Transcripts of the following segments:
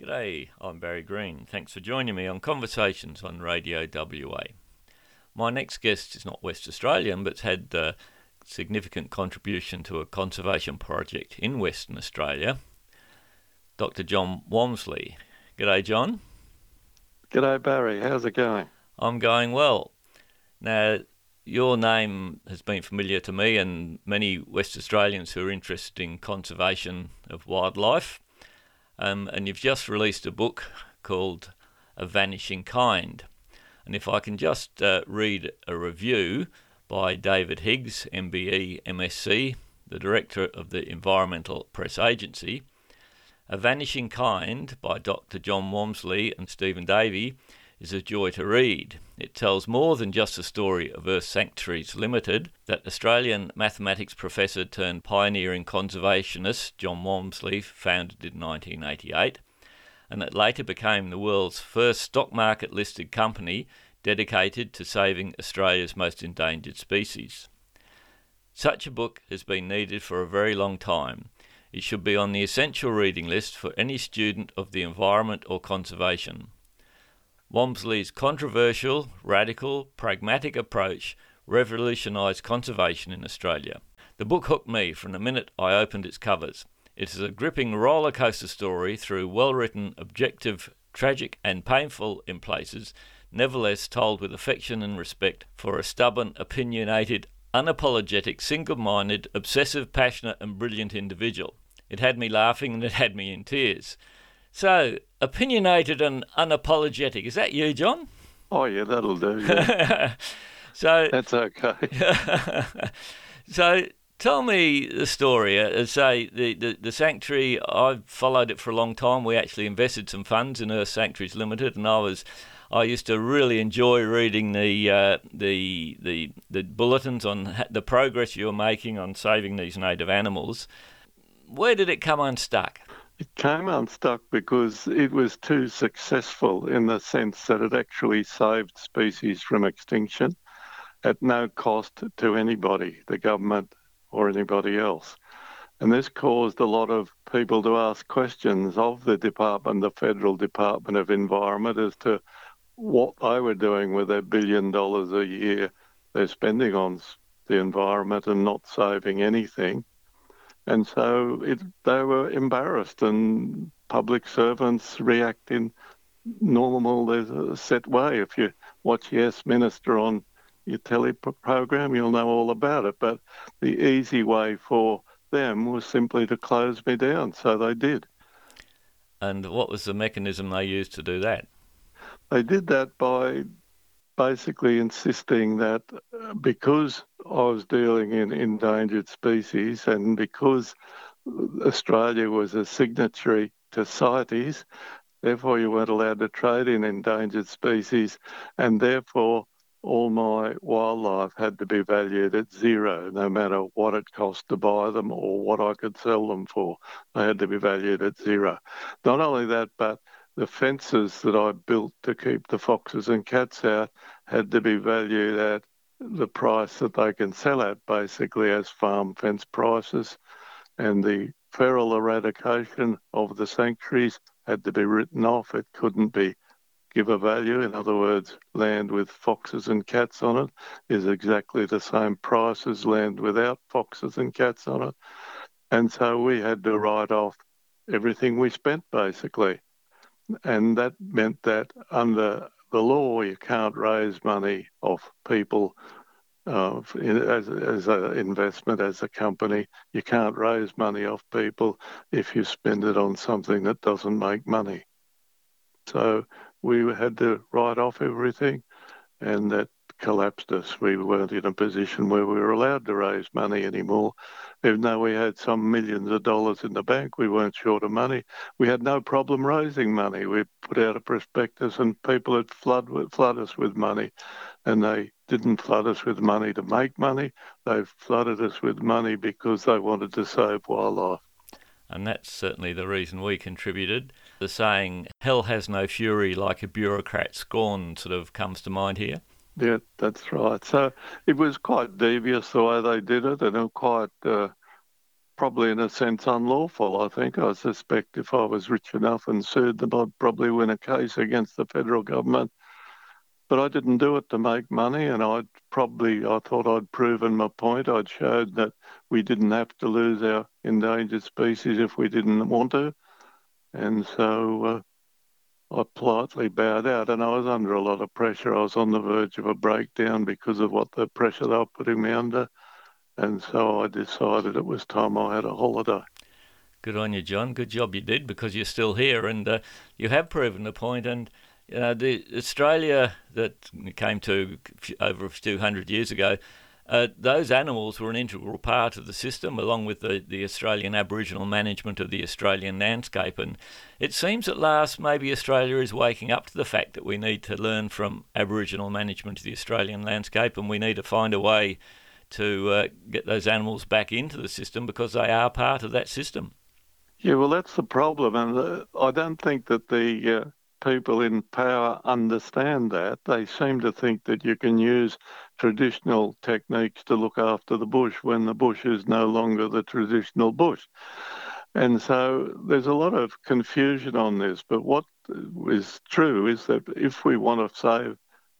G'day, I'm Barry Green. Thanks for joining me on Conversations on Radio WA. My next guest is not West Australian, but's had a significant contribution to a conservation project in Western Australia, Dr. John Wamsley. G'day, John. G'day, Barry. How's it going? I'm going well. Now, your name has been familiar to me and many West Australians who are interested in conservation of wildlife. Um, and you've just released a book called A Vanishing Kind. And if I can just uh, read a review by David Higgs, MBE MSc, the director of the Environmental Press Agency. A Vanishing Kind by Dr. John Wamsley and Stephen Davey is a joy to read. It tells more than just the story of Earth Sanctuaries Limited that Australian mathematics professor turned pioneering conservationist John Wamsley founded in 1988, and that later became the world's first stock market listed company dedicated to saving Australia's most endangered species. Such a book has been needed for a very long time. It should be on the essential reading list for any student of the environment or conservation. Wamsley's controversial, radical, pragmatic approach revolutionised conservation in Australia. The book hooked me from the minute I opened its covers. It is a gripping roller coaster story through well written, objective, tragic, and painful in places, nevertheless told with affection and respect for a stubborn, opinionated, unapologetic, single minded, obsessive, passionate, and brilliant individual. It had me laughing and it had me in tears. So, opinionated and unapologetic. Is that you, John? Oh, yeah, that'll do. Yeah. so That's okay. so tell me the story. Uh, say the, the the sanctuary. I've followed it for a long time. We actually invested some funds in Earth Sanctuaries Limited, and I was. I used to really enjoy reading the uh, the the the bulletins on the progress you were making on saving these native animals. Where did it come unstuck? It came unstuck because it was too successful in the sense that it actually saved species from extinction at no cost to anybody, the government or anybody else. And this caused a lot of people to ask questions of the department, the Federal Department of Environment, as to what they were doing with their billion dollars a year they're spending on the environment and not saving anything. And so it, they were embarrassed, and public servants react in normal, there's a set way. If you watch Yes Minister on your telly program, you'll know all about it. But the easy way for them was simply to close me down, so they did. And what was the mechanism they used to do that? They did that by basically insisting that uh, because I was dealing in endangered species and because Australia was a signatory to CITES, therefore you weren't allowed to trade in endangered species, and therefore all my wildlife had to be valued at zero, no matter what it cost to buy them or what I could sell them for. They had to be valued at zero. Not only that, but the fences that I built to keep the foxes and cats out had to be valued at the price that they can sell at, basically as farm fence prices. And the feral eradication of the sanctuaries had to be written off. It couldn't be give a value. In other words, land with foxes and cats on it is exactly the same price as land without foxes and cats on it. And so we had to write off everything we spent basically. And that meant that under the law, you can't raise money off people uh, as, as an investment, as a company. You can't raise money off people if you spend it on something that doesn't make money. So we had to write off everything, and that collapsed us. We weren't in a position where we were allowed to raise money anymore. Even though we had some millions of dollars in the bank, we weren't short of money. We had no problem raising money. We put out a prospectus, and people had flood flood us with money, and they didn't flood us with money to make money. They flooded us with money because they wanted to save wildlife. And that's certainly the reason we contributed. The saying, hell has no fury like a bureaucrat scorn, sort of comes to mind here. Yeah, that's right. So it was quite devious the way they did it, and quite uh, probably, in a sense, unlawful. I think. I suspect if I was rich enough and sued them, I'd probably win a case against the federal government. But I didn't do it to make money, and I'd probably, I thought I'd proven my point. I'd showed that we didn't have to lose our endangered species if we didn't want to. And so uh, I politely bowed out, and I was under a lot of pressure. I was on the verge of a breakdown because of what the pressure they were putting me under, and so I decided it was time I had a holiday. Good on you, John. Good job you did because you're still here and uh, you have proven the point. And you know, the Australia that came to over 200 years ago uh, those animals were an integral part of the system, along with the, the Australian Aboriginal management of the Australian landscape. And it seems at last maybe Australia is waking up to the fact that we need to learn from Aboriginal management of the Australian landscape and we need to find a way to uh, get those animals back into the system because they are part of that system. Yeah, well, that's the problem. And uh, I don't think that the uh, people in power understand that. They seem to think that you can use traditional techniques to look after the bush when the bush is no longer the traditional bush. And so there's a lot of confusion on this. But what is true is that if we want to save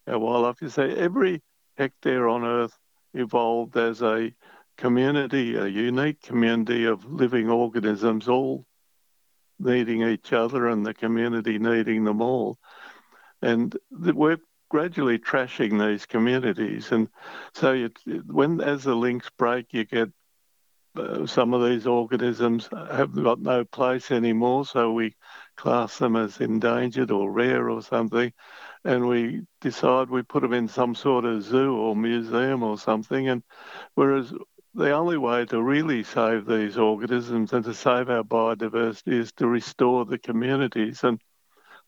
our wildlife, you say every hectare on Earth evolved as a community, a unique community of living organisms, all needing each other and the community needing them all. And we're gradually trashing these communities. And so you, when as the links break, you get uh, some of these organisms have got no place anymore, so we class them as endangered or rare or something, and we decide we put them in some sort of zoo or museum or something. And whereas the only way to really save these organisms and to save our biodiversity is to restore the communities. And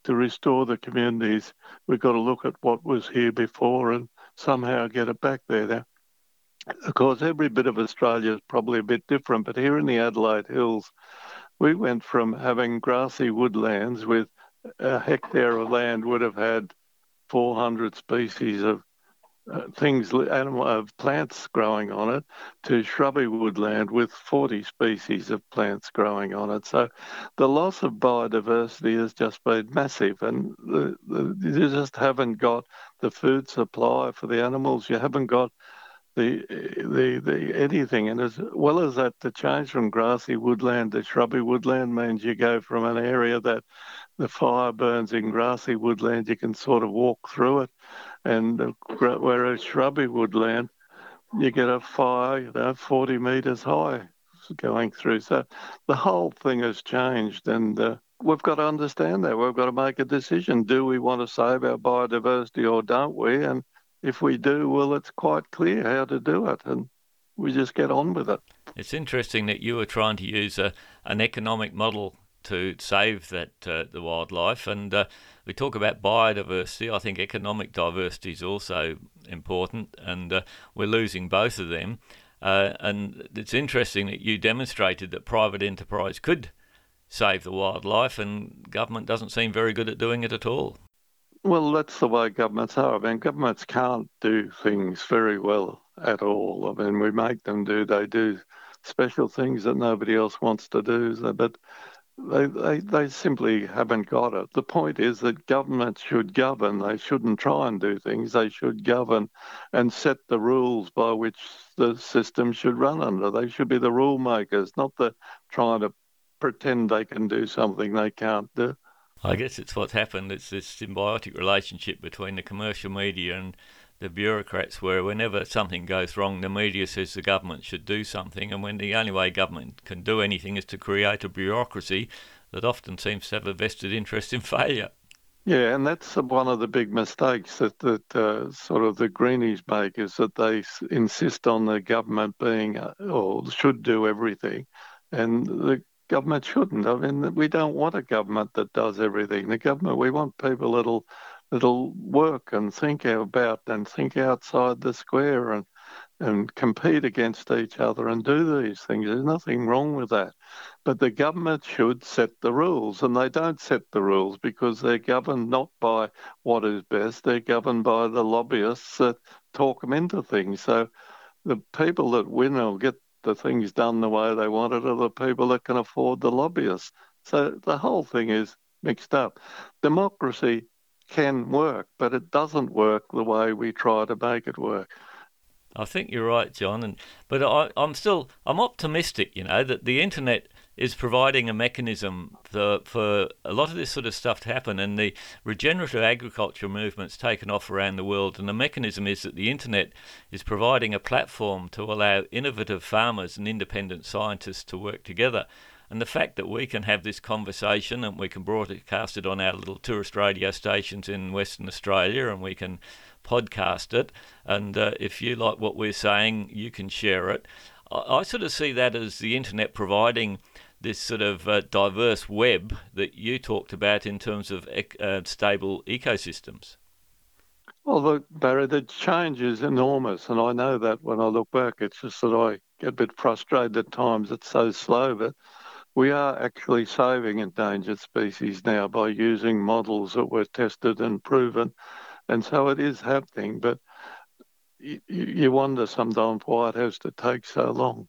to restore the communities, we've got to look at what was here before and somehow get it back there. Now, of course, every bit of Australia is probably a bit different, but here in the Adelaide Hills, we went from having grassy woodlands with a hectare of land would have had 400 species of uh, things, animal uh, plants growing on it, to shrubby woodland with 40 species of plants growing on it. So the loss of biodiversity has just been massive, and the, the, you just haven't got the food supply for the animals. You haven't got the the the anything, and as well as that, the change from grassy woodland to shrubby woodland means you go from an area that the fire burns in grassy woodland, you can sort of walk through it and whereas shrubby woodland, you get a fire, you know, 40 metres high going through. So the whole thing has changed, and uh, we've got to understand that. We've got to make a decision. Do we want to save our biodiversity or don't we? And if we do, well, it's quite clear how to do it, and we just get on with it. It's interesting that you were trying to use a, an economic model to save that uh, the wildlife. And uh, we talk about biodiversity. I think economic diversity is also important, and uh, we're losing both of them. Uh, and it's interesting that you demonstrated that private enterprise could save the wildlife, and government doesn't seem very good at doing it at all. Well, that's the way governments are. I mean, governments can't do things very well at all. I mean, we make them do, they do special things that nobody else wants to do. But they, they, they simply haven't got it. The point is that governments should govern. They shouldn't try and do things. They should govern and set the rules by which the system should run under. They should be the rule makers, not the trying to pretend they can do something they can't do. I guess it's what's happened. It's this symbiotic relationship between the commercial media and the bureaucrats where whenever something goes wrong, the media says the government should do something, and when the only way government can do anything is to create a bureaucracy that often seems to have a vested interest in failure. Yeah, and that's one of the big mistakes that that uh, sort of the greenies make is that they insist on the government being uh, or should do everything, and the government shouldn't. I mean, we don't want a government that does everything. The government, we want people that'll that'll work and think about and think outside the square and and compete against each other and do these things. There's nothing wrong with that. But the government should set the rules, and they don't set the rules because they're governed not by what is best, they're governed by the lobbyists that talk them into things. So the people that win or get the things done the way they want it are the people that can afford the lobbyists. So the whole thing is mixed up. Democracy can work, but it doesn't work the way we try to make it work. I think you're right, John, and but I, I'm still I'm optimistic. You know that the internet is providing a mechanism for, for a lot of this sort of stuff to happen. And the regenerative agriculture movement's taken off around the world. And the mechanism is that the internet is providing a platform to allow innovative farmers and independent scientists to work together. And the fact that we can have this conversation and we can broadcast it on our little tourist radio stations in Western Australia and we can podcast it. And uh, if you like what we're saying, you can share it. I, I sort of see that as the internet providing this sort of uh, diverse web that you talked about in terms of uh, stable ecosystems? Well, look, Barry, the change is enormous, and I know that when I look back. It's just that I get a bit frustrated at times. It's so slow, but we are actually saving endangered species now by using models that were tested and proven, and so it is happening. But you, you wonder sometimes why it has to take so long.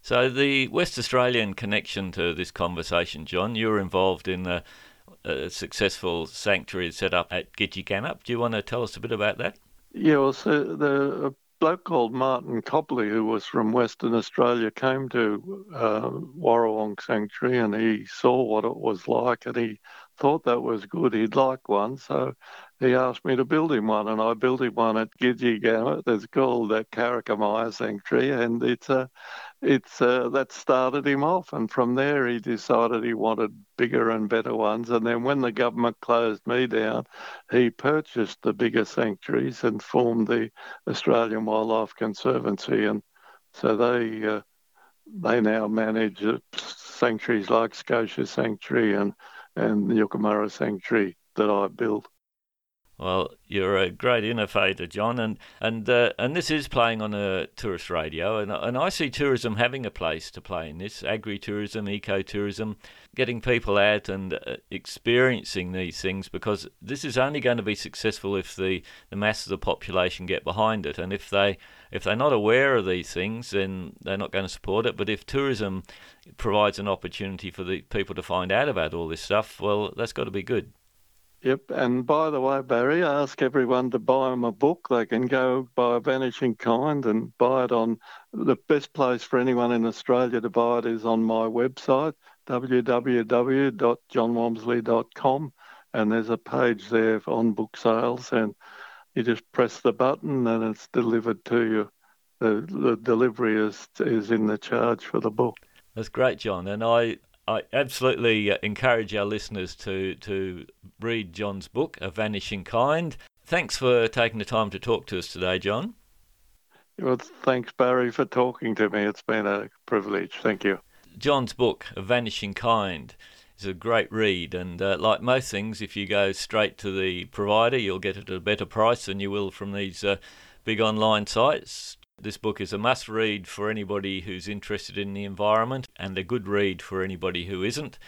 So the West Australian connection to this conversation, John, you were involved in a, a uh, successful sanctuary set up at Gidgegannup. Do you want to tell us a bit about that? Yeah, well, so the bloke called Martin Copley, who was from Western Australia, came to uh, Warrawong Sanctuary and he saw what it was like and he thought that was good. He'd like one, so he asked me to build him one, and I built him one at Gidgegannup. It's called the Karakamia Sanctuary, and it's a it's uh, that started him off, and from there he decided he wanted bigger and better ones. And then when the government closed me down, he purchased the bigger sanctuaries and formed the Australian Wildlife Conservancy, and so they uh, they now manage uh, sanctuaries like Scotia Sanctuary and and the Sanctuary that I built. Well, you're a great innovator, John, and and uh, and this is playing on a tourist radio, and and I see tourism having a place to play in this agri-tourism, eco-tourism, getting people out and uh, experiencing these things because this is only going to be successful if the the mass of the population get behind it, and if they if they're not aware of these things, then they're not going to support it. But if tourism provides an opportunity for the people to find out about all this stuff, well, that's got to be good. Yep, and by the way, Barry, I ask everyone to buy them a book. They can go buy Vanishing Kind and buy it on the best place for anyone in Australia to buy it is on my website, www.johnwamsley.com. And there's a page there on book sales, and you just press the button and it's delivered to you. The, the delivery is is in the charge for the book. That's great, John. And I, I absolutely uh, encourage our listeners to to read John's book, A Vanishing Kind. Thanks for taking the time to talk to us today, John. Well, thanks, Barry, for talking to me. It's been a privilege. Thank you. John's book, A Vanishing Kind, is a great read, and uh, like most things, if you go straight to the provider, you'll get it at a better price than you will from these uh, big online sites. This book is a must read for anybody who's interested in the environment and a good read for anybody who isn't.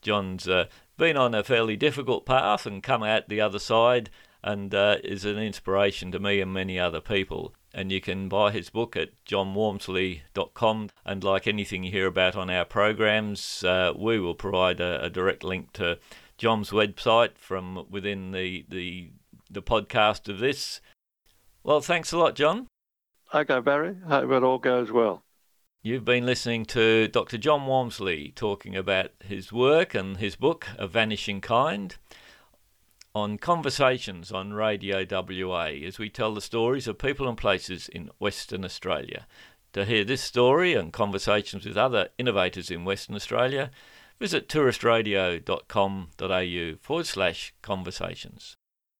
John's uh, been on a fairly difficult path and come out the other side and uh, is an inspiration to me and many other people. And you can buy his book at johnwamsley.com. And like anything you hear about on our programs, uh, we will provide a, a, direct link to John's website from within the, the, the podcast of this. Well, thanks a lot, John. Okay, Barry. Hope it all goes well. You've been listening to Dr. John Wamsley talking about his work and his book, A Vanishing Kind, on Conversations on Radio WA as we tell the stories of people and places in Western Australia. To hear this story and conversations with other innovators in Western Australia, visit touristradio.com.au forward slash conversations.